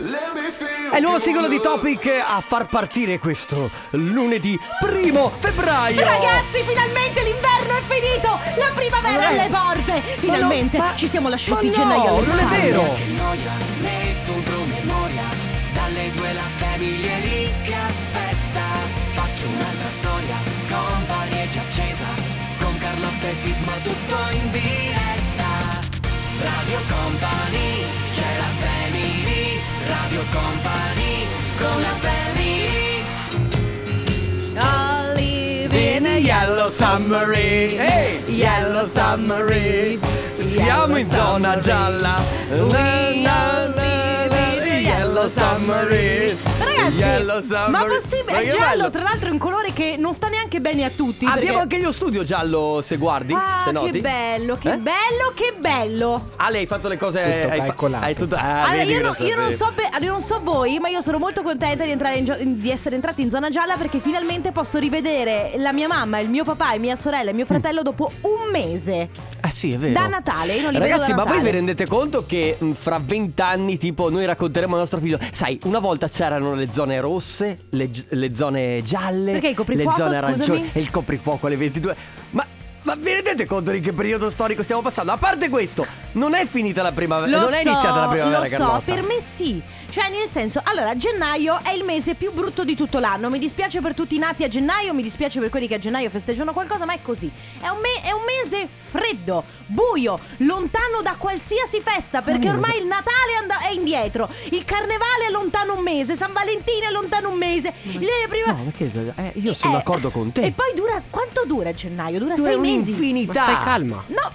È il nuovo singolo di Topic a far partire questo lunedì primo febbraio. Ragazzi, finalmente l'inverno è finito! La primavera è Eh. alle porte! Finalmente Ma no, ma- ci siamo lasciati ma gennaio no, alle non è spalle. vero. Che noia, metto un promemoria Dalle due la famiglia è lì che aspetta Faccio un'altra storia, company è già accesa Con Carlotta e Sisma tutto in diretta Radio Company, Radio Company, con la family I live In a yellow submarine, hey, yellow submarine. Siamo in zona gialla. Na, na, na, na, Yellow submarine. Ragazzi, Yellow ma possibile? Ma È giallo, bello. tra l'altro è un colore che non sta neanche bene a tutti. Abbiamo perché- anche io studio giallo, se guardi. Ah, se noti. che bello, che Eh? bello, che bello. Ale, hai fatto le cose. Tutto hai calcolato. Hai tutto. Ah, allora, io, lo io non so be- io non so voi, ma io sono molto contenta di, entrare in gio- di essere entrati in zona gialla perché finalmente posso rivedere la mia mamma, il mio papà e mia sorella e mio fratello dopo un mese. Ah sì, è vero. Da Natale, io non li Ragazzi, vedo da ma voi vi rendete conto che mh, fra vent'anni, tipo, noi racconteremo al nostro figlio, sai, una volta c'erano le zone rosse, le, le zone gialle, Perché il coprifuoco, le zone arancioni scusami? e il coprifuoco alle 22. Ma ma vi rendete conto di che periodo storico stiamo passando? A parte questo, non è finita la primavera, Lo non è so, iniziata la primavera Lo so, Carlotta. per me sì. Cioè, nel senso, allora, gennaio è il mese più brutto di tutto l'anno. Mi dispiace per tutti i nati a gennaio, mi dispiace per quelli che a gennaio festeggiano qualcosa, ma è così. È un, me- è un mese freddo, buio, lontano da qualsiasi festa, perché ormai il Natale and- è indietro, il Carnevale è lontano un mese, San Valentino è lontano un mese. Le prima- No, ma che eh, io sono Eh, d'accordo con te. E poi dura. Quanto dura gennaio? Dura Dura sei mesi. un'infinità. Ma stai calma. No,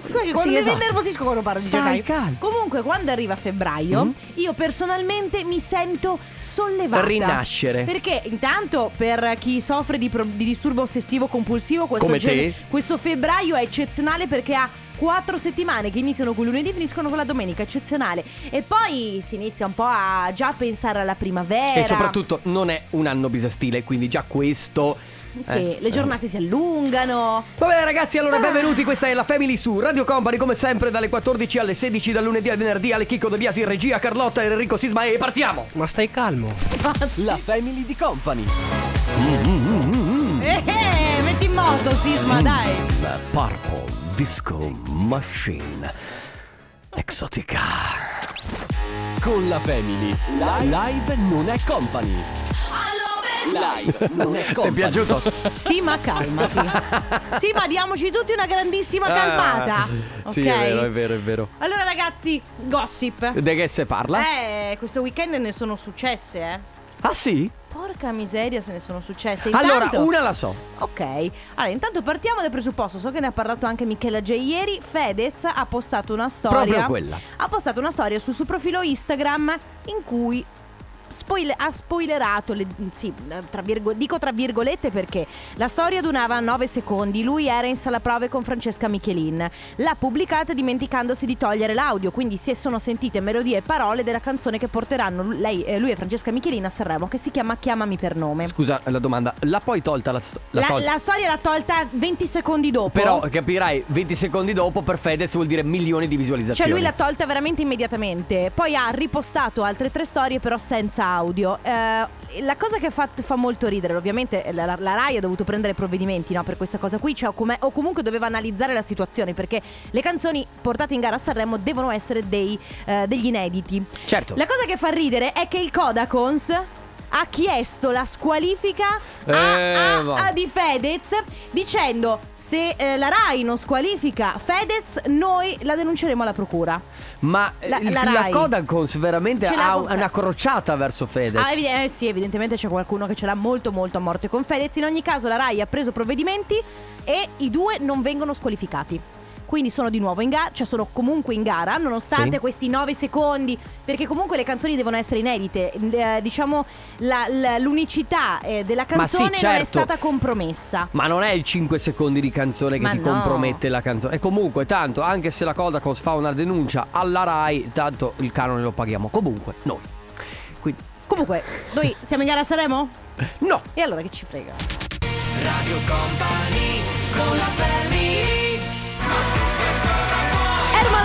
scusa che quando Sì, mi esatto. innervosisco quando parlo di Stai gennaio. calmo. Comunque, quando arriva febbraio, Mm. io personalmente mi sento sollevata. Rinascere. Perché intanto, per chi soffre di, pro- di disturbo ossessivo compulsivo, questo, gen- questo febbraio è eccezionale perché ha. Quattro settimane che iniziano con lunedì e finiscono con la domenica, eccezionale. E poi si inizia un po' a già pensare alla primavera. E soprattutto non è un anno bisestile, quindi già questo. Sì, eh, le giornate si allungano. Va bene ragazzi, allora Ah. benvenuti, questa è la Family su Radio Company come sempre dalle 14 alle 16 dal lunedì al venerdì alle Chicco De Biasi, regia Carlotta e Enrico Sisma e partiamo! Ma stai calmo. La family di Company Eh, eh, metti in moto, Sisma, dai. La Purple Disco Machine Exotica Con la family Live non è company Live non è Ti è company piaciuto? Sì, ma calmati. Sì, ma diamoci tutti una grandissima calmata. Ah, ok? Sì, è vero, è vero, è vero Allora, ragazzi, gossip. De che se parla? Eh, questo weekend ne sono successe, eh. Ah sì? Porca miseria, se ne sono successe. Allora, Intanto- una la so Ok, allora intanto partiamo dal presupposto, so che ne ha parlato anche Michela J ieri, Fedez ha postato una storia Proprio quella. Ha postato una storia sul suo profilo Instagram in cui spoile- ha spoilerato, le- sì, tra virgo- dico tra virgolette perché la storia durava 9 secondi, lui era in sala prove con Francesca Michelin, l'ha pubblicata dimenticandosi di togliere l'audio, quindi si sono sentite melodie e parole della canzone che porteranno lei, eh, lui e Francesca Michelin a Sanremo, che si chiama Chiamami per nome. Scusa la domanda, l'ha poi tolta la, sto- l'ha La, tolta? la storia l'ha tolta 20 secondi dopo. Però capirai, 20 secondi dopo per Fedez vuol dire milioni di Cioè visualizzazioni lui l'ha tolta veramente immediatamente. Poi ha ripostato altre tre storie, però senza audio. Eh, la cosa che fa, fa molto ridere, ovviamente, la, la- la Rai ha dovuto prendere provvedimenti no, per questa cosa qui, cioè, come- o comunque doveva analizzare la situazione, perché le canzoni portate in gara a Sanremo devono essere dei, eh, degli inediti. Certo La cosa che fa ridere è che il Kodakons ha chiesto la squalifica a, Eh, a- va. a di Fedez dicendo se eh, la RAI non squalifica Fedez noi la denunceremo alla procura. Ma La- il- la la, Rai. Kodakons veramente ha con una crociata verso Fedez Ah, evide- eh, sì, evidentemente c'è qualcuno che ce l'ha molto molto a morte con Fedez. In ogni caso la RAI ha preso provvedimenti e i due non vengono squalificati. Quindi sono di nuovo in gara, cioè sono comunque in gara, nonostante Sì. questi 9 secondi, perché comunque le canzoni devono essere inedite. Eh, diciamo la- la- l'unicità eh, della Ma sì, canzone non è certo. stata compromessa. Ma non è il 5 secondi di canzone che Ma ti no. compromette la canzone. E comunque, tanto, anche se la Kodakons fa una denuncia alla RAI, tanto il canone lo paghiamo comunque noi. Quindi, Comunque, noi siamo in gara a Sanremo? no! E allora che ci frega? Radio Company con la family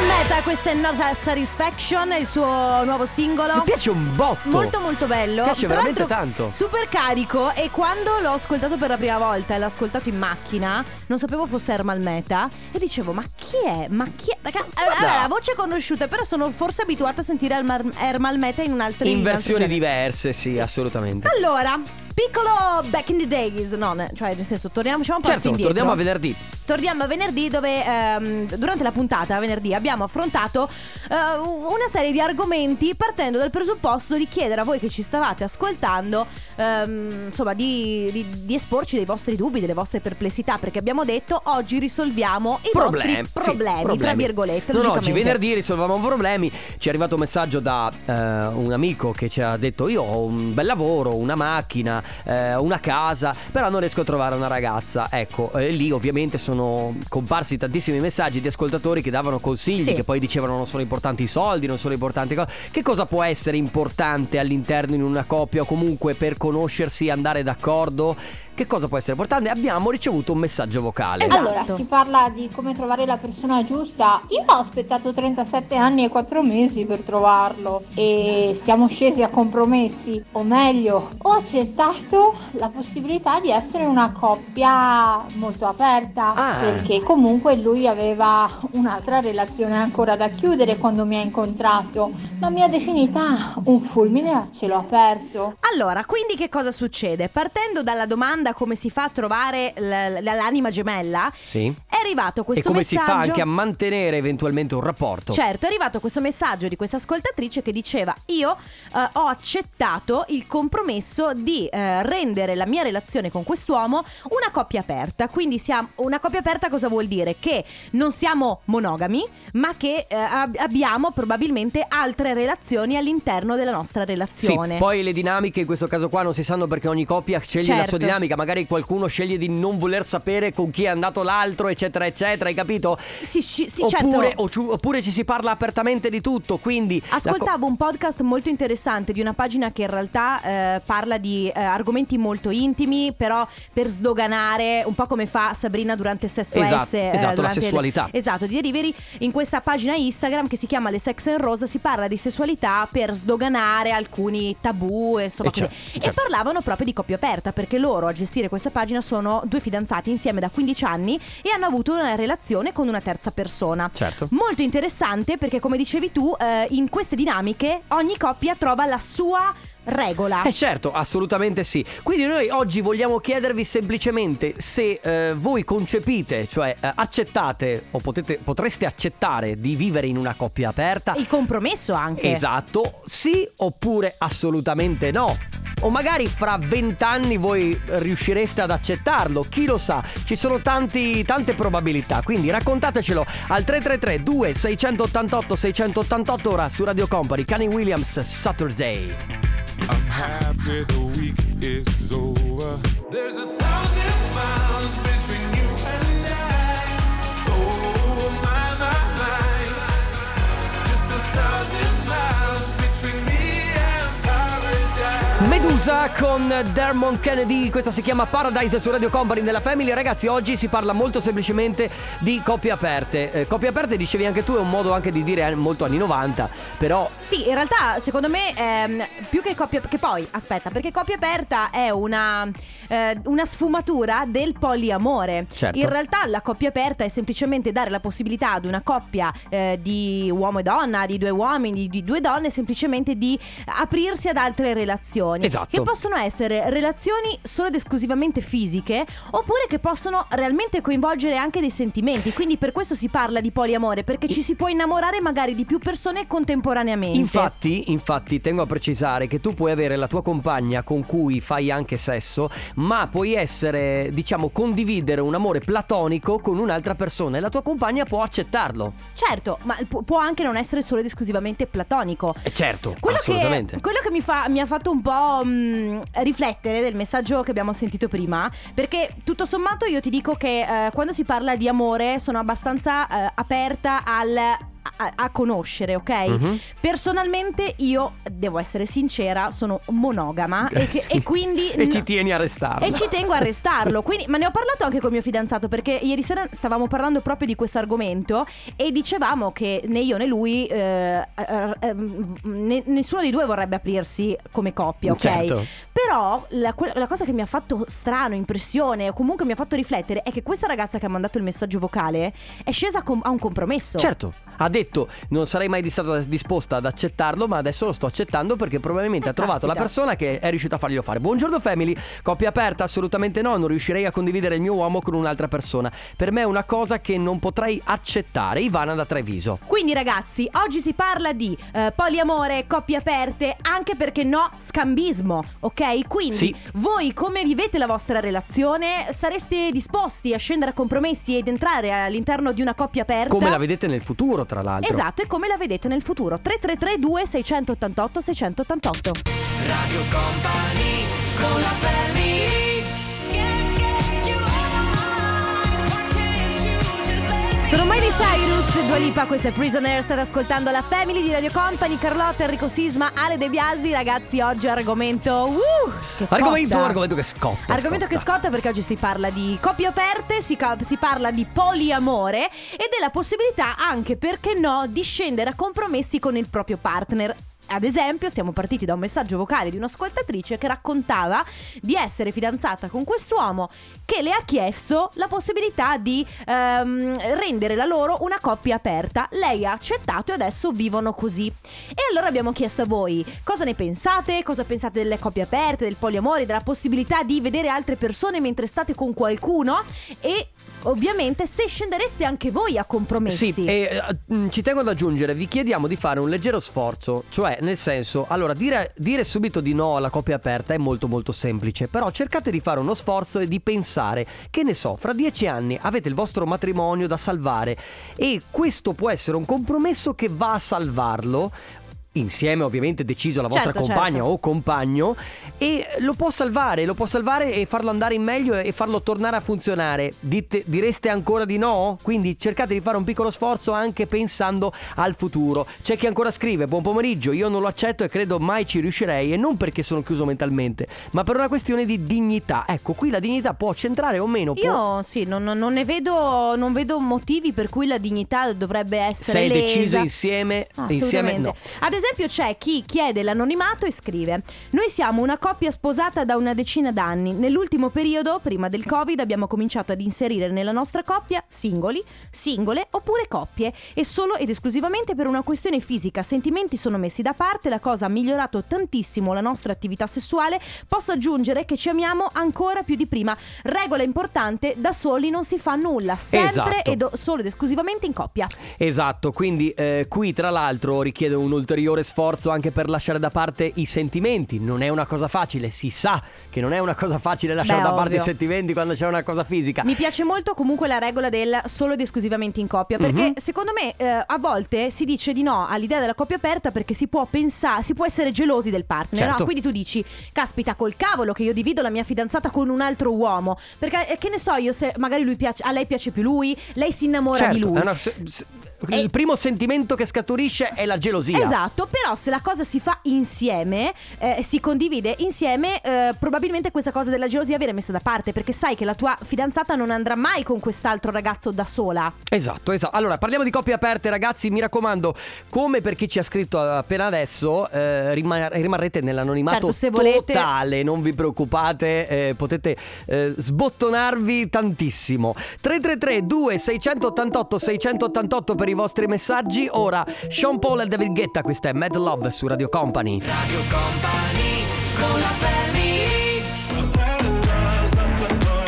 Meta, questa è Not a Satisfaction, è il suo nuovo singolo. Mi piace un botto. Molto molto bello. Mi piace Tra veramente tanto. Super carico e quando l'ho ascoltato per la prima volta e l'ho ascoltato in macchina, non sapevo fosse Ermal Meta e dicevo "Ma chi è? Ma chi è?" Raga, eh, la voce conosciuta, però sono forse abituata a sentire Ermal, Meta in un'altra In versioni diverse, sì, assolutamente. Allora, piccolo back in the days, no, ne- cioè nel senso torniamo un passo Certo, indietro. torniamo a venerdì. Torniamo a venerdì dove ehm, durante la puntata venerdì abbiamo affrontato eh, una serie di argomenti partendo dal presupposto di chiedere a voi che ci stavate ascoltando ehm, insomma di, di- di esporci dei vostri dubbi, delle vostre perplessità perché abbiamo detto oggi risolviamo i Problemi, vostri problemi, sì, tra virgolette. Non oggi, logicamente. venerdì risolvavamo problemi. Ci è arrivato un messaggio da eh, un amico che ci ha detto: Io ho un bel lavoro, una macchina, eh, una casa, però non riesco a trovare una ragazza. Ecco, eh, lì ovviamente sono comparsi tantissimi messaggi di ascoltatori che davano consigli, Sì. che poi dicevano non sono importanti i soldi, non sono importanti cose. Che cosa può essere importante all'interno in una coppia o comunque per conoscersi andare d'accordo? Che cosa può essere importante? Abbiamo ricevuto un messaggio vocale. Esatto. Allora, si parla di come trovare la persona giusta. Io ho aspettato 37 anni e 4 mesi per trovarlo e siamo scesi a compromessi, o meglio, ho accettato la possibilità di essere una coppia molto aperta, Ah. perché comunque lui aveva un'altra relazione ancora da chiudere quando mi ha incontrato, ma mi ha definita un fulmine a cielo aperto. Allora, quindi che cosa succede? Partendo dalla domanda come si fa a trovare l- l- l'anima gemella, Sì. è arrivato E questo come messaggio. si fa anche a mantenere eventualmente un rapporto? Certo, è arrivato questo messaggio di questa ascoltatrice che diceva: Io eh, ho accettato il compromesso di eh, rendere la mia relazione con quest'uomo una coppia aperta. Quindi siamo una coppia aperta cosa vuol dire? Che non siamo monogami, ma che eh, ab- abbiamo probabilmente altre relazioni all'interno della nostra Sì, relazione. poi le dinamiche in questo caso qua non si sanno perché ogni coppia sceglie la sua Certo. Dinamica, magari qualcuno sceglie di non voler sapere con chi è andato l'altro, eccetera, eccetera, hai capito? Sì, sì, sì, oppure, certo. o ciu- oppure ci si parla apertamente di tutto, quindi... la co- Ascoltavo un podcast molto interessante di una pagina che in realtà eh, parla di eh, argomenti molto intimi, però per sdoganare, un po' come fa Sabrina durante sesso Esatto, S. eh, esatto, la durante il- sessualità. esatto, di Delivery. In questa pagina Instagram che si chiama Le Sex and Rose si parla di sessualità per sdoganare alcuni tabù, insomma, Eh, certo, E certo. parlavano proprio di coppia aperta, perché loro a gestire questa pagina sono due fidanzati insieme da 15 anni e hanno avuto una relazione con una terza persona. Certo. Molto interessante perché come dicevi tu, eh, in queste dinamiche ogni coppia trova la sua regola. Eh certo, assolutamente sì. Quindi noi oggi vogliamo chiedervi semplicemente se eh, voi concepite, cioè eh, accettate o potete, potreste accettare di vivere in una coppia aperta. Il compromesso anche. Esatto, sì oppure assolutamente no. O magari fra vent'anni voi riuscireste ad accettarlo, chi lo sa, ci sono tanti, tante probabilità, quindi raccontatecelo al 333 2688 688 ora su Radio Company, Kanye Williams, Saturday. I'm happy the week is over. There's a thousand miles between Medusa con Dermon Kennedy, questa si chiama Paradise su Radio Company nella Family. Ragazzi, oggi si parla molto semplicemente di coppie aperte. Eh, coppie aperte, dicevi anche tu, è un modo anche di dire eh, molto anni 90, però Sì, in realtà secondo me ehm, più che coppia che poi, aspetta, perché coppia aperta è una, eh, una sfumatura del poliamore. Certo. In realtà la coppia aperta è semplicemente dare la possibilità ad una coppia eh, di uomo e donna, di due uomini, di due donne, semplicemente di aprirsi ad altre relazioni. Esatto. Che possono essere relazioni solo ed esclusivamente fisiche, oppure che possono realmente coinvolgere anche dei sentimenti. Quindi per questo si parla di poliamore, perché ci si può innamorare magari di più persone contemporaneamente. Infatti, infatti, tengo a precisare che tu puoi avere la tua compagna con cui fai anche sesso, ma puoi essere, diciamo, condividere un amore platonico con un'altra persona e la tua compagna può accettarlo. Certo, ma pu- può anche non essere solo ed esclusivamente platonico. E certo, Quello assolutamente. che, quello che mi, fa- mi ha fatto un po' mh, riflettere del messaggio che abbiamo sentito prima, perché tutto sommato io ti dico che eh, quando si parla di amore sono abbastanza eh, aperta al a, a conoscere, ok? Mhm. Personalmente io devo essere sincera, sono monogama e, che- e quindi E ci tieni a restarlo. e ci tengo a restarlo. Quindi, ma ne ho parlato anche col mio fidanzato perché ieri sera stavamo parlando proprio di questo argomento e dicevamo che né io né lui, eh, eh, eh, ne- nessuno dei due vorrebbe aprirsi come coppia, ok? Certo. Però la, la cosa che mi ha fatto strano, impressione, o comunque mi ha fatto riflettere è che questa ragazza che ha mandato il messaggio vocale è scesa a, com- a un compromesso. Certo, ha detto non sarei mai stata disposta ad accettarlo, ma adesso lo sto accettando perché probabilmente Eh, ha trovato caspita. la persona che è riuscita a farglielo fare. Buongiorno family, coppia aperta? Assolutamente no, non riuscirei a condividere il mio uomo con un'altra persona. Per me è una cosa che non potrei accettare. Ivana da Treviso. Quindi ragazzi, oggi si parla di eh, poliamore, coppie aperte, anche perché no, scambismo, ok? Quindi Sì. voi come vivete la vostra relazione? Sareste disposti a scendere a compromessi ed entrare all'interno di una coppia aperta? Come la vedete nel futuro, tra l'altro. Esatto, e come la vedete nel futuro? 3332 688 688 Radio Company con la family Sono Miley Cyrus, Dua Lipa, questa è Prisoner, state ascoltando la Family di Radio Company, Carlotta, Enrico Sisma, Ale De Biasi, ragazzi oggi argomento... Uh, che scotta. Argomento, argomento che scotta. Argomento che scotta perché oggi si parla di coppie aperte, si, si parla di poliamore e della possibilità anche, perché no, di scendere a compromessi con il proprio partner. Ad esempio, siamo partiti da un messaggio vocale di un'ascoltatrice che raccontava di essere fidanzata con quest'uomo che le ha chiesto la possibilità di ehm, rendere la loro una coppia aperta. Lei ha accettato e adesso vivono così. E allora abbiamo chiesto a voi cosa ne pensate, cosa pensate delle coppie aperte, del poliamore, della possibilità di vedere altre persone mentre state con qualcuno e ovviamente se scendereste anche voi a compromessi. Sì, e eh, ci tengo ad aggiungere, vi chiediamo di fare un leggero sforzo, cioè nel senso, allora dire, dire subito di no alla coppia aperta è molto molto semplice, però cercate di fare uno sforzo e di pensare, che ne so, fra dieci anni avete il vostro matrimonio da salvare e questo può essere un compromesso che va a salvarlo. Insieme ovviamente deciso la vostra Certo, compagna certo. o compagno e lo può salvare, lo può salvare e farlo andare in meglio e farlo tornare a funzionare. Dite- direste ancora di no? Quindi cercate di fare un piccolo sforzo anche pensando al futuro. C'è chi ancora scrive: Buon pomeriggio, io non lo accetto e credo mai ci riuscirei. E non perché sono chiuso mentalmente, ma per una questione di dignità. Ecco, qui la dignità può centrare o meno. può- Io sì, non, non ne vedo, non vedo motivi per cui la dignità dovrebbe essere Sei lesa. deciso insieme, No, insieme no. Ad esempio c'è chi chiede l'anonimato e scrive Noi siamo una coppia sposata da una decina d'anni. Nell'ultimo periodo, prima del covid, abbiamo cominciato ad inserire nella nostra coppia singoli, singole oppure coppie. E solo ed esclusivamente per una questione fisica. Sentimenti sono messi da parte, la cosa ha migliorato tantissimo la nostra attività sessuale. Posso aggiungere che ci amiamo ancora più di prima. Regola importante, da soli non si fa nulla. Sempre Esatto. e do- solo ed esclusivamente in coppia. Esatto, quindi eh, qui tra l'altro richiede un ulteriore sforzo anche per lasciare da parte i sentimenti. Non è una cosa facile, si sa che non è una cosa facile lasciare Beh, da parte i ovvio. sentimenti quando c'è una cosa fisica. Mi piace molto comunque la regola del solo ed esclusivamente in coppia, perché Mhm. secondo me eh, a volte si dice di no all'idea della coppia aperta perché si può pensare, si può essere gelosi del partner, Certo. no? Quindi tu dici, caspita col cavolo che io divido la mia fidanzata con un altro uomo, perché eh, che ne so io se magari lui piace, a lei piace più lui, lei si innamora Certo, di lui. una- se- se- il primo sentimento che scaturisce è la gelosia. Esatto, però se la cosa si fa insieme, eh, si condivide insieme, eh, probabilmente questa cosa della gelosia viene messa da parte perché sai che la tua fidanzata non andrà mai con quest'altro ragazzo da sola. Esatto, esatto. Allora, parliamo di coppie aperte, ragazzi. Mi raccomando, come per chi ci ha scritto appena adesso, eh, rima- rimarrete nell'anonimato Certo, se volete. totale. Non vi preoccupate, eh, potete eh, sbottonarvi tantissimo. 333 2688 688 per i vostri messaggi. Ora, Sean Paul e David Guetta, questa è Mad Love su Radio Company. Radio Company con la family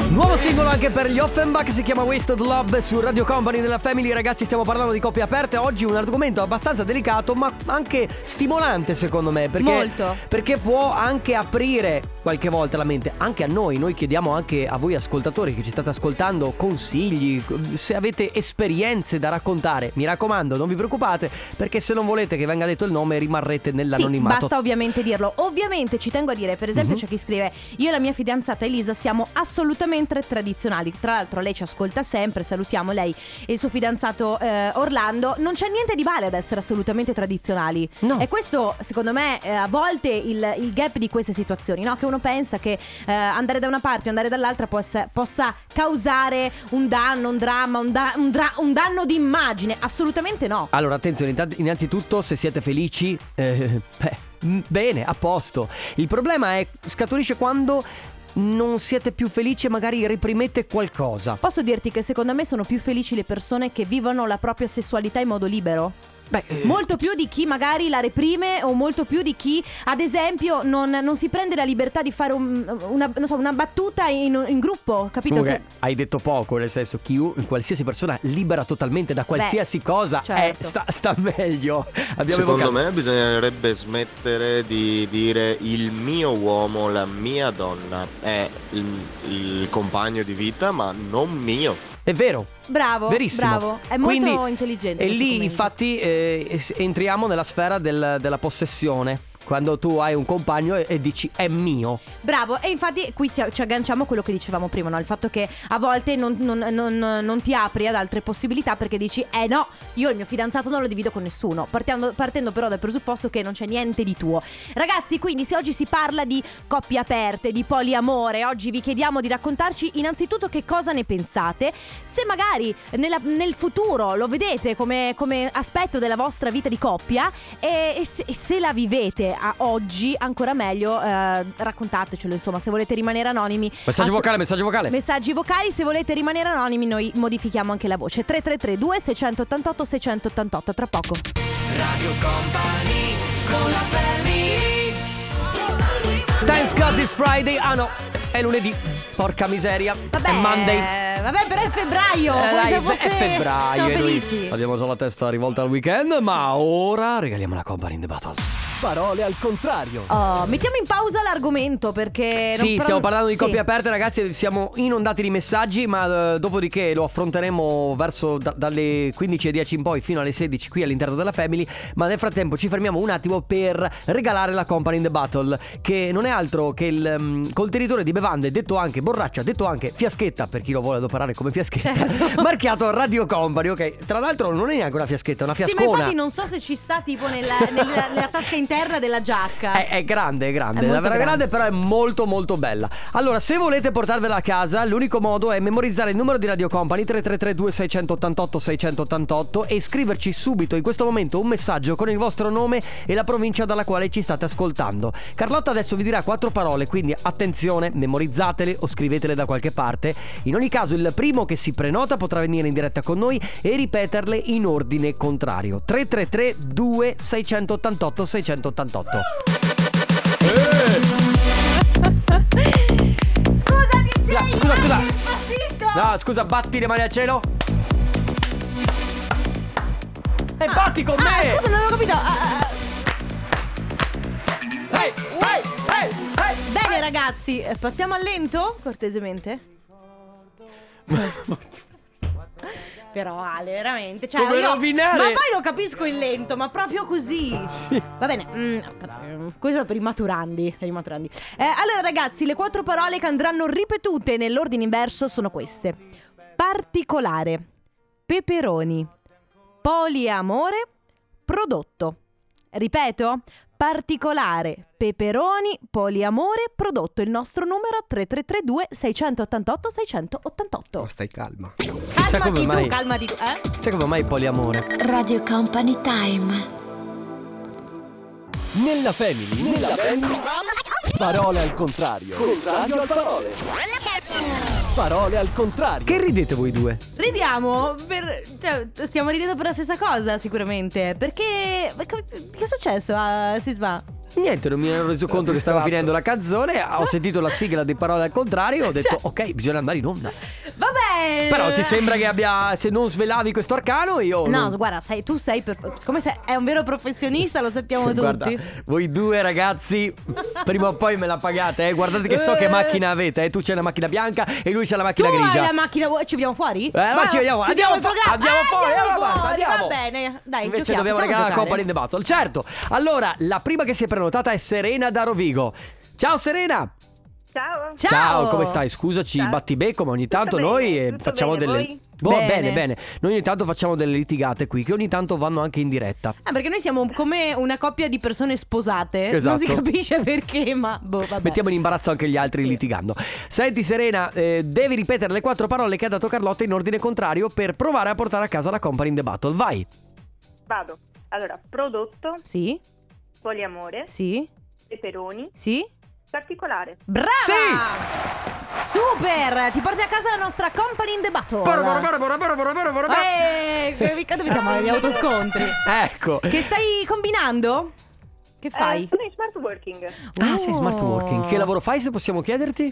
Nuovo singolo anche per gli Offenbach, si chiama Wasted Love su Radio Company della Family. Ragazzi, stiamo parlando di coppie aperte. Oggi un argomento abbastanza delicato, ma anche stimolante secondo me. Perché, Molto. Perché può anche aprire qualche volta la mente, anche a noi, noi chiediamo anche a voi ascoltatori che ci state ascoltando consigli, se avete esperienze da raccontare, mi raccomando, non vi preoccupate, perché se non volete che venga detto il nome rimarrete Sì, nell'anonimato. basta ovviamente dirlo. Ovviamente ci tengo a dire, per esempio, Mhm. c'è chi scrive: Io e la mia fidanzata Elisa siamo assolutamente tradizionali. Tra l'altro, lei ci ascolta sempre. Salutiamo lei e il suo fidanzato eh, Orlando. Non c'è niente di male ad essere assolutamente tradizionali. No. E questo, secondo me, eh, a volte il, il gap di queste situazioni, no? Che uno pensa che eh, andare da una parte o andare dall'altra possa, possa causare un danno, un dramma, un, da- un dra- un danno d'immagine. Assolutamente no. Allora, attenzione, innanzitutto se siete felici, eh, beh, bene, a posto. Il problema è scaturisce quando non siete più felici e magari reprimete qualcosa. Posso dirti che secondo me sono più felici le persone che vivono la propria sessualità in modo libero? Beh, eh, Molto più di chi magari la reprime o molto più di chi, ad esempio, non, non si prende la libertà di fare un- una, non so, una battuta in, in gruppo, capito? Comunque, Se- hai detto poco, nel senso, chi, qualsiasi persona libera totalmente da qualsiasi cosa certo. eh, sta, sta meglio. Abbiamo Secondo evocato- me bisognerebbe smettere di dire il mio uomo, la mia donna è il, il compagno di vita, ma non mio. È vero, Bravo, verissimo. bravo. È molto Quindi, intelligente. E lì, infatti, eh, entriamo nella sfera del- della possessione. Quando tu hai un compagno e, e dici è mio. Bravo, e infatti qui si- ci agganciamo a quello che dicevamo prima, no? il fatto che a volte non, non- non- non ti apri ad altre possibilità perché dici, eh no, io il mio fidanzato non lo divido con nessuno, partendo, partendo però dal presupposto che non c'è niente di tuo. Ragazzi, quindi se oggi si parla di coppie aperte, di poliamore, oggi vi chiediamo di raccontarci innanzitutto che cosa ne pensate, se magari nella- nel futuro lo vedete come, come aspetto della vostra vita di coppia e, e se, e se la vivete a oggi ancora meglio eh, raccontatecelo insomma se volete rimanere anonimi Messaggio Ass- vocale, messaggio vocale. Messaggi vocali, se volete rimanere anonimi noi modifichiamo anche la voce 3332 688 688 tra poco Radio Company con la family Thanks God this Friday. Ah no, è lunedì. Porca miseria. Vabbè, È Monday. vabbè però è febbraio Eh, dai, se fosse è febbraio no, e noi felici abbiamo già la testa rivolta al weekend, ma ora regaliamo la company in the battle. Parole al contrario. Oh, mettiamo in pausa l'argomento perché non- Sì, però- stiamo parlando di sì. coppie aperte, ragazzi. Siamo inondati di messaggi, ma eh, dopodiché lo affronteremo verso da- dalle 15.10 in poi fino alle 16 qui all'interno della Family. Ma nel frattempo ci fermiamo un attimo per regalare la Company in the Battle, che non è altro che il mm, contenitore di bevande, detto anche borraccia, detto anche fiaschetta, per chi lo vuole adoperare come fiaschetta, Certo. marchiato Radio Company, ok? Tra l'altro non è neanche una fiaschetta, è una Sì, ma fiascona. infatti non so se ci sta tipo nella, nella- nella tasca interna della giacca. È, è grande, è grande, È davvero grande. grande. però è molto molto bella. Allora, se volete portarvela a casa, l'unico modo è memorizzare il numero di Radio Company 3332 688 688 e scriverci subito in questo momento un messaggio con il vostro nome e la provincia dalla quale ci state ascoltando. Carlotta adesso vi dirà quattro parole, quindi attenzione, memorizzatele o scrivetele da qualche parte. In ogni caso, il primo che si prenota potrà venire in diretta con noi e ripeterle in ordine contrario. 333 2688 688. Scusa DJ, Scusa, scusa, scusa. zitto! No, scusa, batti le mani al cielo. E batti con Ah, me! scusa, non avevo capito. Ah, ah, ehi, ehi, ehi. Bene ragazzi, eh, passiamo al lento, cortesemente. Però Ale, veramente, cioè Come io, rovinare- Ma poi lo capisco il lento, ma proprio così. Va bene, mm, cazzo, questo per i maturandi, per i maturandi. Eh, allora ragazzi, le quattro parole che andranno ripetute nell'ordine inverso sono queste. Particolare, peperoni, poliamore, prodotto. Ripeto, particolare, peperoni, poliamore, prodotto. Il nostro numero 3332 688 688. stai calma. Chissà come Calmati mai. tu, calmati tu, eh? Sai come mai poliamore? Radio Company Time. Nella family, nella family. Parole al contrario. Contrario al parole. Parole al contrario. Che ridete voi due? Ridiamo per. Cioè, stiamo ridendo per la stessa cosa, sicuramente. Perché. co- Che è successo a Sisma? Niente, non mi ero reso conto che stava finendo la canzone. Ho sentito la sigla di parole al contrario. Ho detto, Cioè- ok, bisogna andare in onda. Vabbè! Però ti sembra che abbia. Se non svelavi questo arcano, io. No, non- guarda, sei, tu sei per- come sei è un vero professionista, lo sappiamo Guarda, tutti. voi due ragazzi, prima o poi me la pagate, eh. Guardate che so che Eh. macchina avete, eh. Tu c'hai la macchina bianca e lui c'ha la macchina tu grigia. hai la macchina, ci vediamo fuori? Eh, ma ci vediamo, andiamo, fu- andiamo Eh, fuori, andiamo fuori, andiamo. Va bene, dai, Invece dobbiamo regalare la? Company in the Battle. Certo. Allora, la prima che si è prenotata è Serena da Rovigo. Ciao Serena. Ciao. Ciao. come stai? Scusaci il Ciao. battibecco, ma ogni tanto bene, noi eh, tutto facciamo bene, delle voi? Boh, Bene. bene, bene. Noi ogni tanto facciamo delle litigate qui che ogni tanto vanno anche in diretta. Ah, perché noi siamo come una coppia di persone sposate. Non Esatto. si capisce perché, ma boh, vabbè. Mettiamo in imbarazzo anche gli altri litigando. Senti Serena, eh, devi ripetere le quattro parole che ha dato Carlotta in ordine contrario per provare a portare a casa la Company in the Battle. Vai. Vado. Allora, prodotto, Sì, poliamore, sì, peperoni, sì. particolare. Brava! Super! Ti porti a casa la nostra Company in the Battle. Eh, che- dove siamo agli autoscontri? Ecco. Che stai combinando? Che fai? Eh, sono in smart working. Ah, sei smart Oh. working. Che lavoro fai se possiamo chiederti?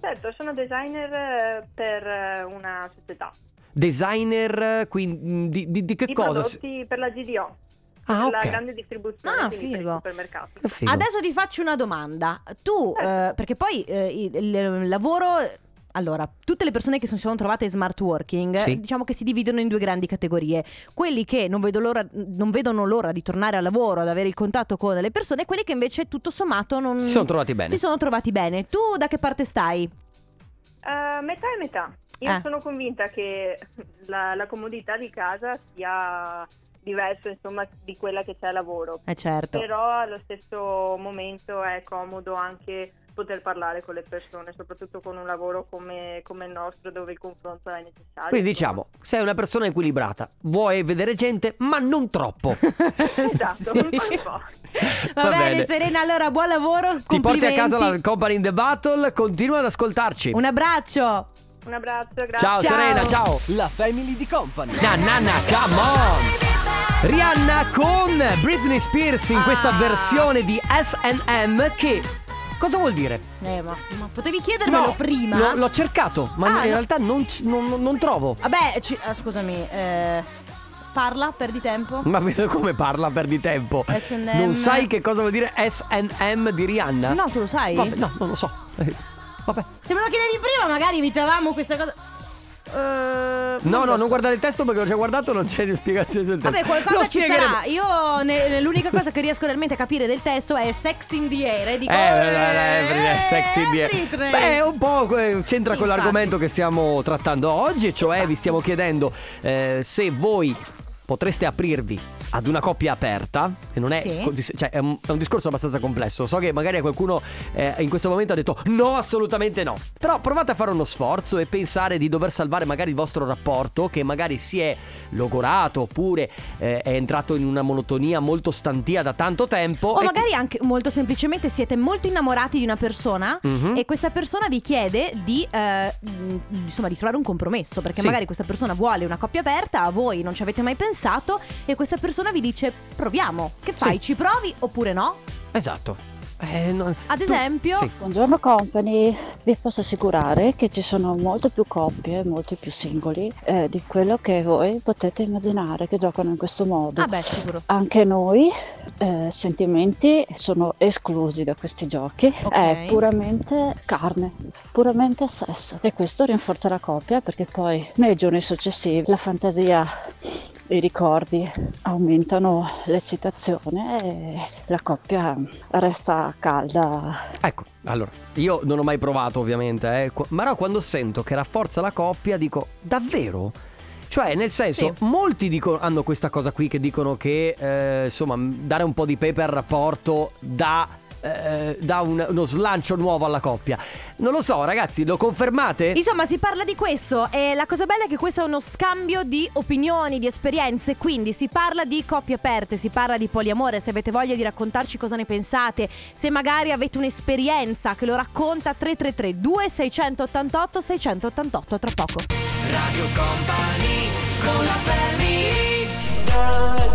Certo, sono designer eh, per eh, una società. Designer, quindi di, di- di che Di cosa? prodotti per la GDO. Ah, La ok. grande distribuzione Ah, quindi per i figo. figo. Adesso ti faccio una domanda. Tu, eh, perché poi eh, il, il lavoro. Allora, tutte le persone che si sono trovate in smart working, Sì. eh, diciamo che si dividono in due grandi categorie. Quelli che non, vedo l'ora- non vedono l'ora di tornare al lavoro, ad avere il contatto con le persone, e quelli che invece tutto sommato non Si sono trovati bene. si sono trovati bene. Tu da che parte stai? Eh, metà e metà. Io Eh. sono convinta che la, la comodità di casa sia diversa insomma di quella che c'è a lavoro. Eh certo. Però allo stesso momento è comodo anche poter parlare con le persone, soprattutto con un lavoro come, come il nostro dove il confronto è necessario. Quindi diciamo, sei una persona equilibrata, vuoi vedere gente, ma non troppo. Esatto, Sì. un po' un po'. Va, Va bene, bene. Serena, allora buon lavoro. Ti porti a casa la. Company in the Battle, continua ad ascoltarci. Un abbraccio. Un abbraccio, grazie. Ciao, Ciao. Serena, ciao. La Family di Company. Na na na, come on. Rihanna con Britney Spears in questa Ah. versione di S&M che cosa vuol dire? Eh, ma, ma potevi chiedermelo prima? l'ho, l'ho cercato, ma Ah, in no. realtà non, ci- non- non- trovo. Vabbè, ci- ah, scusami, eh, parla, perdi tempo. Ma vedo come parla, perdi tempo. S&M. Non sai che cosa vuol dire S&M di Rihanna? No, tu lo sai? Vabbè, no, non lo so. Eh, Vabbè. Se me lo chiedevi prima, magari evitavamo questa cosa. Eh, No, no, so. non guardare il testo perché l'ho già guardato, non c'è spiegazione sul testo. Vabbè, qualcosa Lo ci sarà. Io ne- l'unica cosa che riesco realmente a capire del testo è sex in the air. E dico, Eh, eh, eh, eh, sexy in the air. Beh, un po' eh, c'entra Sì, con l'argomento che stiamo trattando oggi, cioè vi stiamo chiedendo eh, se voi potreste aprirvi ad una coppia aperta, e non è, Sì. così- cioè, è, un, è un discorso abbastanza complesso. So che magari qualcuno eh, in questo momento ha detto no, assolutamente no. Però provate a fare uno sforzo e pensare di dover salvare magari il vostro rapporto, che magari si è logorato oppure eh, è entrato in una monotonia molto stantia da tanto tempo. O magari anche molto semplicemente siete molto innamorati di una persona Mhm. e questa persona vi chiede di, eh, insomma, di trovare un compromesso perché Sì. magari questa persona vuole una coppia aperta, a voi non ci avete mai pensato e questa persona vi dice proviamo. Che fai? Sì. Ci provi oppure no? Esatto. Eh, no- Ad tu- esempio, sì. Buongiorno company, vi posso assicurare che ci sono molte più coppie, molti più singoli eh, di quello che voi potete immaginare che giocano in questo modo. ah beh, sicuro. Anche noi eh, sentimenti sono esclusi da questi giochi, Ok. è puramente carne, puramente sesso e questo rinforza la coppia perché poi nei giorni successivi la fantasia i ricordi aumentano l'eccitazione e la coppia resta calda Ecco, allora, io non ho mai provato ovviamente, eh, ma no, quando sento che rafforza la coppia dico, davvero? Cioè, nel senso, Sì. molti dico- hanno questa cosa qui che dicono che, eh, insomma, dare un po' di pepe al rapporto dà, eh, dà un- uno slancio nuovo alla coppia. Non lo so, ragazzi, lo confermate? Insomma, si parla di questo e la cosa bella è che questo è uno scambio di opinioni, di esperienze, quindi si parla di coppie aperte, si parla di poliamore, se avete voglia di raccontarci cosa ne pensate, se magari avete un'esperienza che lo racconta 333 2688 688 tra poco. Radio Company con la family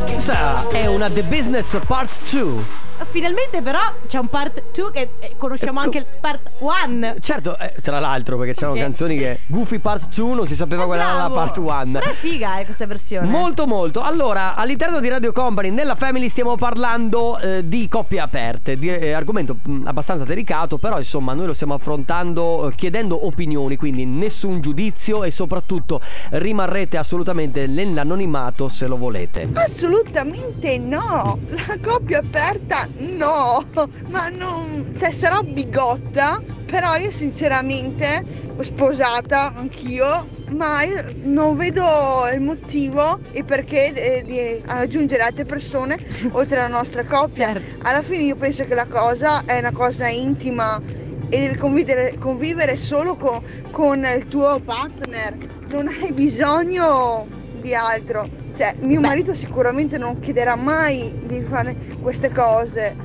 Questa è una The Business Part 2. Finalmente però c'è un part 2 che eh, conosciamo anche il part 1. Certo, eh, tra l'altro, perché c'erano Ok. canzoni che Goofy Part 2 non si sapeva qual era la Bravo. Part 1. Però è figa eh, questa versione. Molto molto. Allora, all'interno di Radio Company, nella Family stiamo parlando eh, di coppie aperte, di, eh, argomento mh, abbastanza delicato, però insomma noi lo stiamo affrontando eh, chiedendo opinioni, quindi nessun giudizio e soprattutto rimarrete assolutamente nell'anonimato se lo volete. Assolutamente no, la coppia aperta no, ma non, cioè sarò bigotta, però io sinceramente sposata anch'io, ma io non vedo il motivo e perché eh, di aggiungere altre persone oltre alla nostra coppia. Certo. Alla fine io penso che la cosa è una cosa intima e devi convivere, convivere solo co- con il tuo partner, non hai bisogno di altro. Cioè, mio marito sicuramente non chiederà mai di fare queste cose.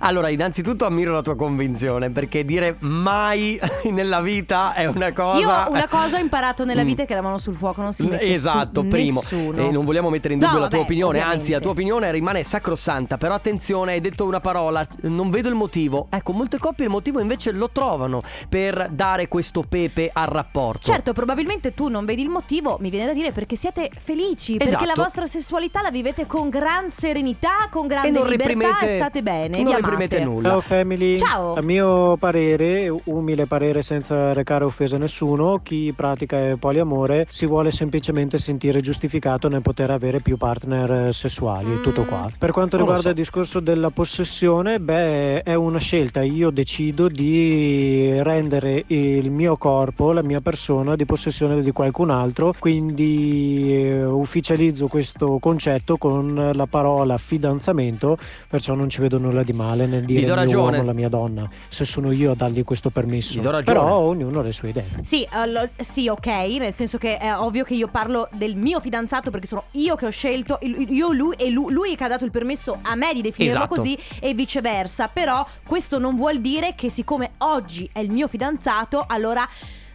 Allora, innanzitutto ammiro la tua convinzione, perché dire mai nella vita è una cosa... Io una cosa ho imparato nella Mm. vita è che la mano sul fuoco non si mette Esatto, su primo. nessuno. E non vogliamo mettere in dubbio No, la tua vabbè, opinione, ovviamente. anzi la tua opinione rimane sacrosanta, però attenzione, hai detto una parola, non vedo il motivo. Ecco, molte coppie il motivo invece lo trovano per dare questo pepe al rapporto. Certo, probabilmente tu non vedi il motivo, mi viene da dire perché siete felici, perché Esatto. la vostra sessualità la vivete con gran serenità, con grande E libertà e state bene, non vi reprimete amate. nulla. Ciao family, Ciao. a mio parere, umile parere senza recare offesa a nessuno, chi pratica il poliamore si vuole semplicemente sentire giustificato nel poter avere più partner eh, sessuali, tutto qua. Per quanto riguarda so. il discorso della possessione, beh, è una scelta, io decido di rendere il mio corpo, la mia persona di possessione di qualcun altro, quindi eh, ufficializzo questo concetto con la parola fidanzamento, perciò non ci vedo nulla di male nel dire mio ragione. uomo, la mia donna, se sono io a dargli questo permesso. Però ognuno ha le sue idee. Sì, allo- sì, ok, nel senso che è ovvio che io parlo del mio fidanzato perché sono io che ho scelto, io lui e lui, lui che ha dato il permesso a me di definirlo Esatto. così e viceversa, però questo non vuol dire che siccome oggi è il mio fidanzato, allora...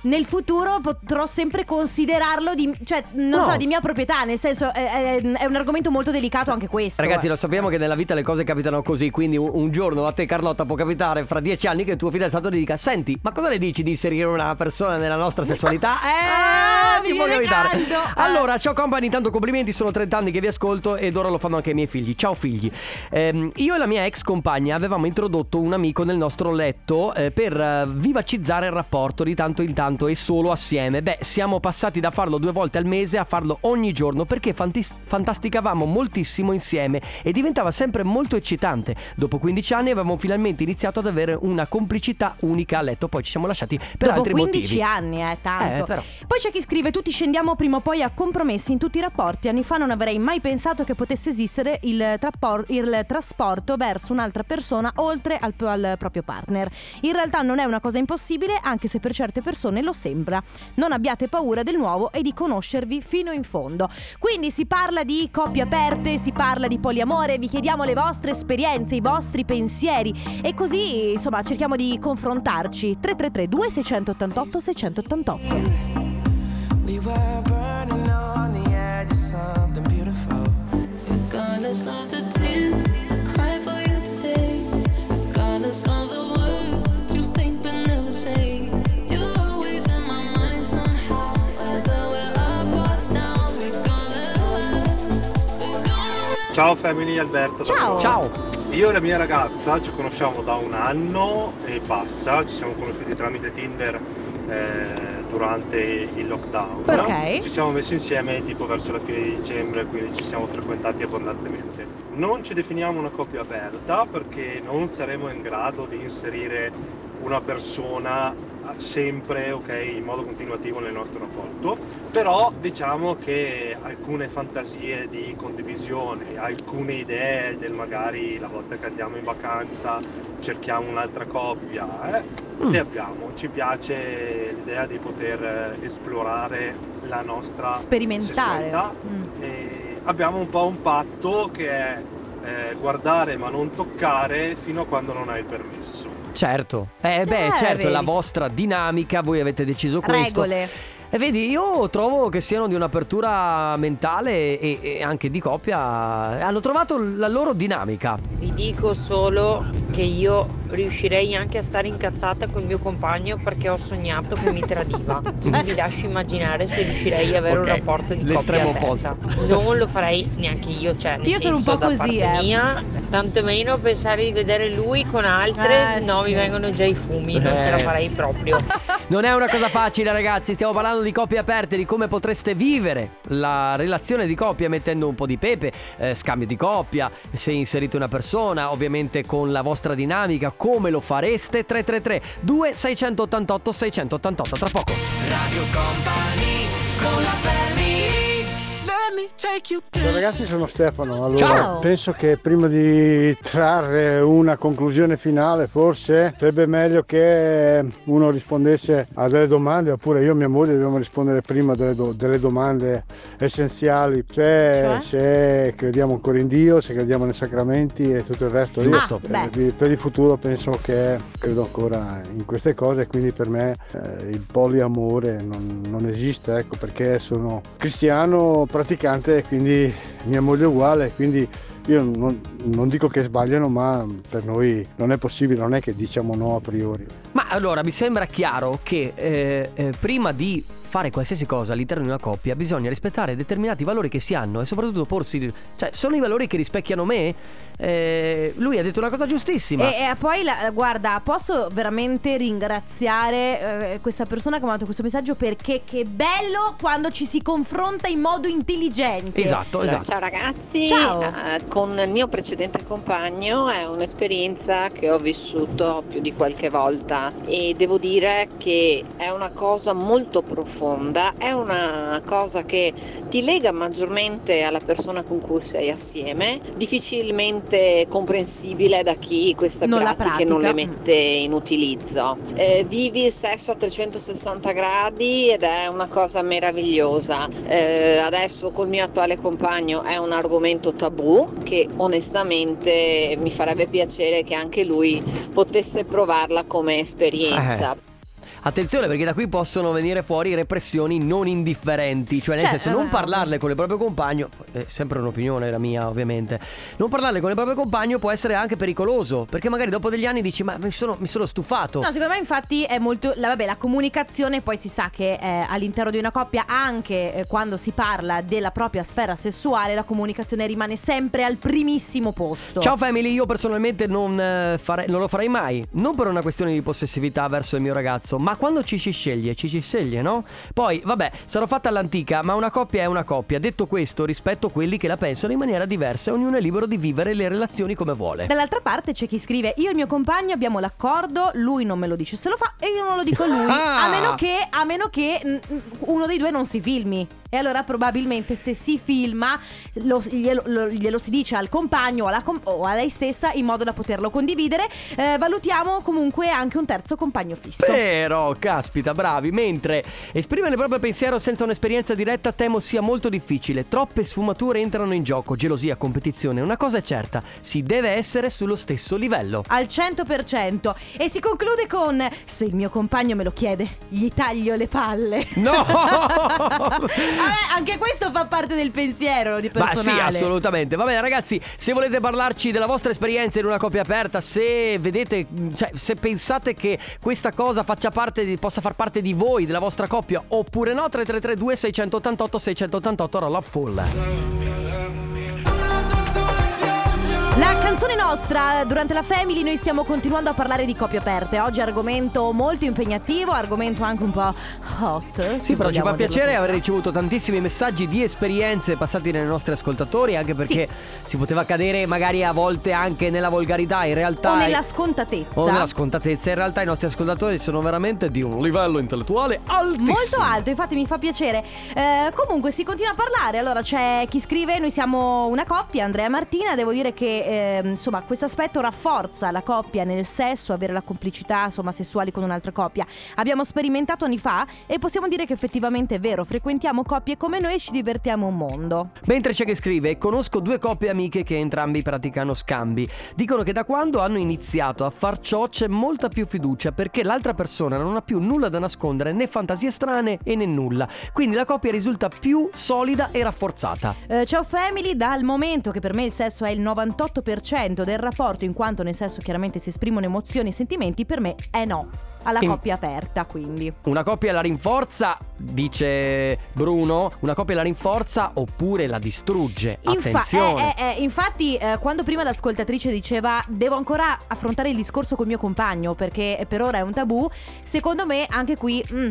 Nel futuro potrò sempre considerarlo di, cioè, non No. so, di mia proprietà, nel senso è, è- è un argomento molto delicato anche questo. Ragazzi, eh. lo sappiamo che nella vita le cose capitano così, quindi un, un giorno a te Carlotta può capitare fra dieci anni che il tuo fidanzato ti dica Senti, ma cosa ne dici di inserire una persona nella nostra sessualità? Ah, Eh, mi ti viene aiutare caldo. Eh. Allora, ciao company, intanto complimenti, sono 30 anni che vi ascolto ed ora lo fanno anche i miei figli Ciao figli Ehm, Io e la mia ex compagna avevamo introdotto un amico nel nostro letto eh, per eh, vivacizzare il rapporto di tanto in tanto e solo assieme Beh, siamo passati da farlo due volte al mese a farlo ogni giorno perché fantis- fantasticavamo moltissimo insieme e diventava sempre molto eccitante Dopo 15 anni avevamo finalmente iniziato ad avere una complicità unica a letto Poi ci siamo lasciati per Dopo altri 15 motivi anni, eh, tanto. Eh, però. Poi c'è chi scrive: Tutti scendiamo prima o poi a compromessi in tutti i rapporti. Anni fa non avrei mai pensato che potesse esistere il, trappor- il trasporto verso un'altra persona oltre al, al proprio partner. In realtà non è una cosa impossibile, anche se per certe persone lo sembra. Non abbiate paura del nuovo e di conoscervi fino in fondo. Quindi si parla di coppie aperte, si parla di poliamore, vi chiediamo le vostre esperienze, i vostri pensieri e così insomma cerchiamo di confrontarci. 333 2688 688. We were burning on the edge of something beautiful. Regardless of the tears, I cry for you today. Regardless of Ciao family, Alberto. Ciao. Ciao Io e la mia ragazza ci conosciamo da un anno e passa, ci siamo conosciuti tramite Tinder eh, durante il lockdown. Ok. Ci siamo messi insieme tipo verso la fine di dicembre, quindi ci siamo frequentati abbondantemente. Non ci definiamo una coppia aperta perché non saremo in grado di inserire una persona sempre ok in modo continuativo nel nostro rapporto però diciamo che alcune fantasie di condivisione alcune idee del magari la volta che andiamo in vacanza cerchiamo un'altra coppia eh, Mm. le abbiamo ci piace l'idea di poter eh, esplorare la nostra Sperimentare. Mm. e abbiamo un po' un patto che è eh, guardare ma non toccare fino a quando non hai il permesso Certo, eh beh Eh, certo, è la vostra dinamica, voi avete deciso questo. Regole. E vedi, io trovo che siano di un'apertura mentale e, e anche di coppia. Hanno trovato la loro dinamica. Vi dico solo che io riuscirei anche a stare incazzata col mio compagno perché ho sognato che mi tradiva. Quindi vi lascio immaginare se riuscirei ad avere un Ok, rapporto di l'estremo coppia a testa. Non lo farei neanche io, cioè nel Io sono un senso, po' da così, parte eh. mia, tantomeno pensare di vedere lui con altre, Eh, no, sì. mi vengono già i fumi, non ce la Eh. farei proprio. Non è una cosa facile, ragazzi. Stiamo parlando di coppie aperte, di come potreste vivere la relazione di coppia mettendo un po' di pepe, eh, scambio di coppia, se inserite una persona, ovviamente con la vostra dinamica, come lo fareste? 333 2688 688 tra poco. Radio Company con la family Ciao ragazzi, sono Stefano. Allora, Ciao. penso che prima di trarre una conclusione finale, forse sarebbe meglio che uno rispondesse a delle domande, oppure io e mia moglie dobbiamo rispondere prima delle, do- delle domande essenziali, cioè, Cioè? se crediamo ancora in Dio, se crediamo nei sacramenti e tutto il resto. Io, Giusto. eh, Ah, di- per il futuro penso che credo ancora in queste cose, quindi per me eh, il poliamore non, non esiste, ecco, perché sono cristiano praticante e quindi mia moglie è uguale, quindi io non, non dico che sbagliano, ma per noi non è possibile, non è che diciamo no a priori. Ma allora mi sembra chiaro che eh, eh, prima di fare qualsiasi cosa all'interno di una coppia bisogna rispettare determinati valori che si hanno e soprattutto porsi. cioè, sono i valori che rispecchiano me? Eh, lui ha detto una cosa giustissima. E, e poi, la- guarda, posso veramente ringraziare eh, questa persona che mi ha mandato questo messaggio perché che bello quando ci si confronta in modo intelligente. Esatto, esatto. Ciao ragazzi, Ciao. Eh, con il mio precedente compagno è un'esperienza che ho vissuto più di qualche volta e devo dire che è una cosa molto profonda, è una cosa che ti lega maggiormente alla persona con cui sei assieme, difficilmente comprensibile da chi queste Non pratiche non le mette in utilizzo. Eh, vivi il sesso a 360 gradi ed è una cosa meravigliosa. Eh, adesso col mio attuale compagno è un argomento tabù che onestamente mi farebbe piacere che anche lui potesse provarla come esperienza. Eh. Attenzione perché da qui possono venire fuori repressioni non indifferenti, cioè nel Cioè, senso non eh, parlarle con il proprio compagno, è sempre un'opinione la mia ovviamente, non parlarle con il proprio compagno può essere anche pericoloso, perché magari dopo degli anni dici ma mi sono, mi sono stufato. No, secondo me infatti è molto la, vabbè, la comunicazione poi si sa che eh, all'interno di una coppia anche eh, quando si parla della propria sfera sessuale la comunicazione rimane sempre al primissimo posto. Ciao family, io personalmente non, eh, farei- non lo farei mai, non per una questione di possessività verso il mio ragazzo, ma quando ci si sceglie, ci si sceglie, no? Poi, vabbè, sarò fatta all'antica, ma una coppia è una coppia. Detto questo, rispetto quelli che la pensano in maniera diversa ognuno è libero di vivere le relazioni come vuole. Dall'altra parte c'è chi scrive Io e il mio compagno abbiamo l'accordo Lui non me lo dice se lo fa E io non lo dico a lui Ah! A meno che, a meno che mm, mm, uno dei due non si filmi E allora probabilmente se si filma lo- glielo, lo- glielo si dice al compagno o, alla o a lei stessa In modo da poterlo condividere Eh, Valutiamo comunque anche un terzo compagno fisso Però, caspita, bravi. Mentre esprimere il proprio pensiero senza un'esperienza diretta temo sia molto difficile. Troppe sfumature entrano in gioco, gelosia, competizione. Una cosa è certa, si deve essere sullo stesso livello. al 100% e si conclude con se il mio compagno me lo chiede gli taglio le palle No! Vabbè, anche questo fa parte del pensiero di Ma personale sì, assolutamente. Va bene, ragazzi, se volete parlarci della vostra esperienza in una coppia aperta, se vedete, cioè, se pensate che questa cosa faccia parte di, possa far parte di voi, della vostra coppia, oppure no, 3332 688 688 rolla full. La canzone nostra, durante la Family noi stiamo continuando a parlare di coppie aperte. Oggi argomento molto impegnativo, argomento anche un po' hot. Sì, però ci fa piacere aver ricevuto tantissimi messaggi di esperienze passati dai nostri ascoltatori, anche perché si poteva cadere magari a volte anche nella volgarità, in realtà... O nella scontatezza. o nella scontatezza. In realtà i nostri ascoltatori sono veramente di un livello intellettuale altissimo. Molto alto, infatti mi fa piacere. Eh, comunque si continua a parlare. Allora c'è chi scrive: Noi siamo una coppia, Andrea e Martina. Devo dire che ehm, insomma questo aspetto rafforza la coppia nel sesso, avere la complicità insomma sessuali con un'altra coppia. Abbiamo sperimentato anni fa e possiamo dire che effettivamente è vero, frequentiamo coppie come noi e ci divertiamo un mondo. Mentre c'è che scrive, conosco due coppie amiche che entrambi praticano scambi. Dicono che da quando hanno iniziato a far ciò c'è molta più fiducia perché l'altra persona non ha più nulla da nascondere, né fantasie strane e né nulla. Quindi la coppia risulta più solida e rafforzata. Eh, ciao family, dal momento che per me il sesso è il 98% del rapporto, in quanto nel sesso chiaramente si esprimono emozioni e sentimenti, per me è no. Alla In- coppia aperta, quindi. Una coppia la rinforza, dice Bruno, una coppia la rinforza oppure la distrugge. Infa- Attenzione. eh, eh, eh, infatti, eh, quando prima l'ascoltatrice diceva devo ancora affrontare il discorso col mio compagno perché per ora è un tabù, secondo me anche qui. mm,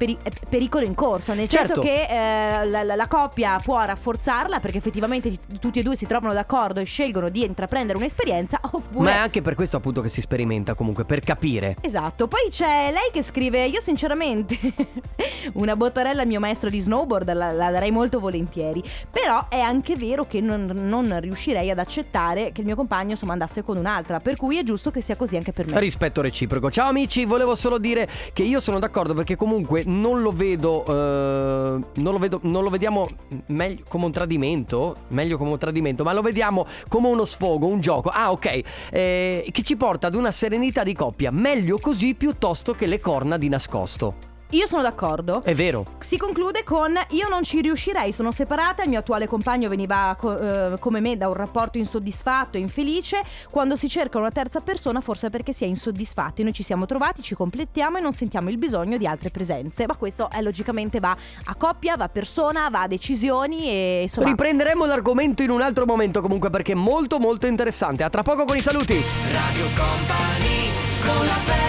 peri- eh, pericolo in corso, nel Certo. senso che eh, la, la- la coppia può rafforzarla perché effettivamente tutti e due si trovano d'accordo e scelgono di intraprendere un'esperienza oppure Ma è anche per questo appunto che si sperimenta comunque, per capire. Esatto, poi c'è lei che scrive: Io, sinceramente, una bottarella al mio maestro di snowboard la, la darei molto volentieri. Però è anche vero che non, non riuscirei ad accettare che il mio compagno insomma andasse con un'altra. Per cui è giusto che sia così anche per me. Rispetto reciproco. Ciao amici, volevo solo dire che io sono d'accordo perché comunque non lo vedo, eh, non lo vedo, non lo vediamo meglio come un tradimento, meglio come un tradimento, ma lo vediamo come uno sfogo, un gioco. Ah, ok, eh, che ci porta ad una serenità di coppia. Meglio così piuttosto che le corna di nascosto. Io sono d'accordo. È vero. Si conclude con io non ci riuscirei, sono separata, il mio attuale compagno veniva co- eh, come me da un rapporto insoddisfatto e infelice, quando si cerca una terza persona forse è perché si è insoddisfatti, noi ci siamo trovati, ci completiamo e non sentiamo il bisogno di altre presenze, ma questo è logicamente va a coppia, va a persona, va a decisioni e insomma... Riprenderemo l'argomento in un altro momento comunque perché è molto molto interessante. A tra poco con i saluti. Radio Company con la family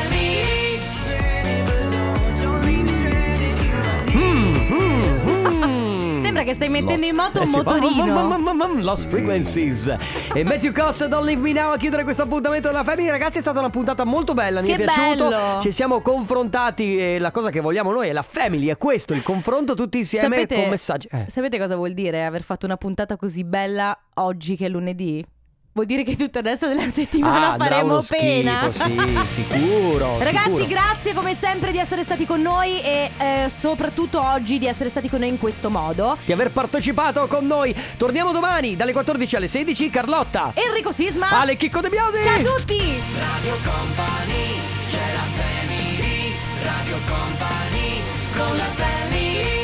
che stai mettendo in moto Eh un motorino. Lost Frequencies E Matthew Costa Don't Leave Me Now a chiudere questo appuntamento della Family Ragazzi è stata una puntata molto bella Mi Che è piaciuto bello! Ci siamo confrontati E la cosa che vogliamo noi è la Family È questo, il confronto tutti insieme Sapete- con messaggi eh. Sapete cosa vuol dire aver fatto una puntata così bella oggi che è lunedì? Vuol dire che tutto il resto della settimana Ah, faremo pena. schifo, sì, sicuro Ragazzi, sicuro. grazie come sempre di essere stati con noi e eh, soprattutto oggi di essere stati con noi in questo modo. Di aver partecipato con noi Torniamo domani dalle 14 alle 16 Carlotta Enrico Sisma. Ale Chicco De Biasi Ciao a tutti. Radio Company c'è la family Radio Company con la family